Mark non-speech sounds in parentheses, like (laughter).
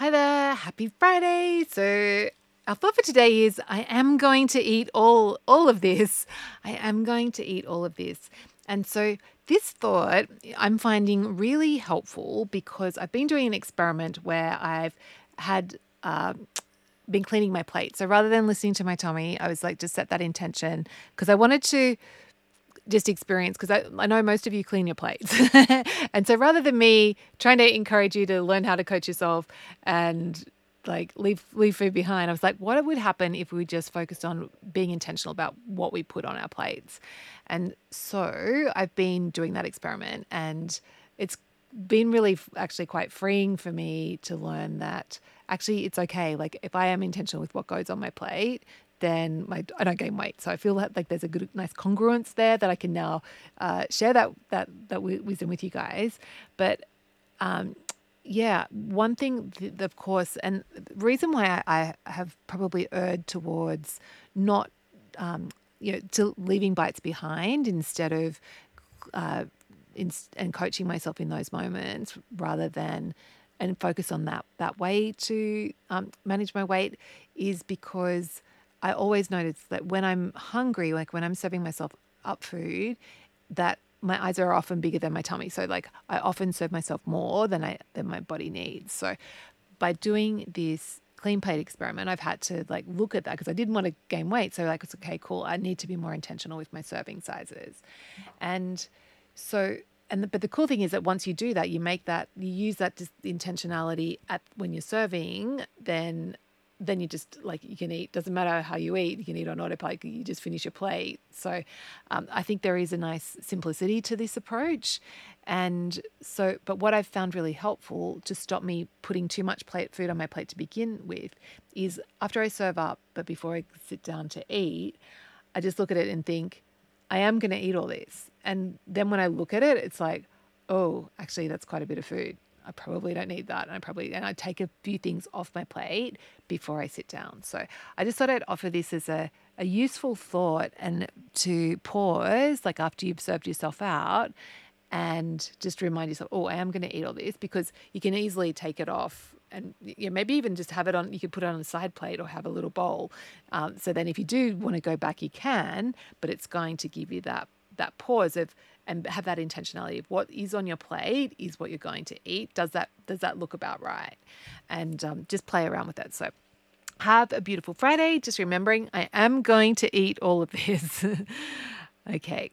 Hi there, happy Friday. So, our thought for today is I am going to eat all all of this. (laughs) I am going to eat all of this. And so this thought I'm finding really helpful because I've been doing an experiment where I've had uh, been cleaning my plate. So rather than listening to my tummy, I was like, just set that intention because I wanted to just experience because I, I know most of you clean your plates. (laughs) and so rather than me trying to encourage you to learn how to coach yourself and like leave leave food behind, I was like, what would happen if we just focused on being intentional about what we put on our plates? And so I've been doing that experiment and it's been really actually quite freeing for me to learn that actually it's okay. Like if I am intentional with what goes on my plate, then my I don't gain weight. So I feel like, like there's a good, nice congruence there that I can now uh, share that that that wisdom with you guys. But um, yeah, one thing, of course, and reason why I, I have probably erred towards not, um, you know, to leaving bites behind instead of, uh, in, and coaching myself in those moments rather than and focus on that that way to um, manage my weight is because I always notice that when I'm hungry, like when I'm serving myself up food, that my eyes are often bigger than my tummy. So like I often serve myself more than I than my body needs. So by doing this clean plate experiment, I've had to like look at that because I didn't want to gain weight. So like it's okay, cool. I need to be more intentional with my serving sizes. And so and the, but the cool thing is that once you do that, you make that you use that intentionality at when you're serving, then then you just like you can eat doesn't matter how you eat you can eat on autopilot you just finish your plate. So um, i think there is a nice simplicity to this approach. And so but what i've found really helpful to stop me putting too much plate food on my plate to begin with is after i serve up but before i sit down to eat i just look at it and think i am going to eat all this. And then when i look at it it's like oh actually that's quite a bit of food I probably don't need that. And I probably, and I take a few things off my plate before I sit down. So I just thought I'd offer this as a, a useful thought and to pause, like after you've served yourself out, and just remind yourself, oh, I am going to eat all this because you can easily take it off and you know, maybe even just have it on, you could put it on a side plate or have a little bowl. Um, so then if you do want to go back, you can, but it's going to give you that that pause of and have that intentionality of what is on your plate is what you're going to eat. Does that does that look about right? And um, just play around with that. So have a beautiful Friday. Just remembering, I am going to eat all of this. (laughs) okay.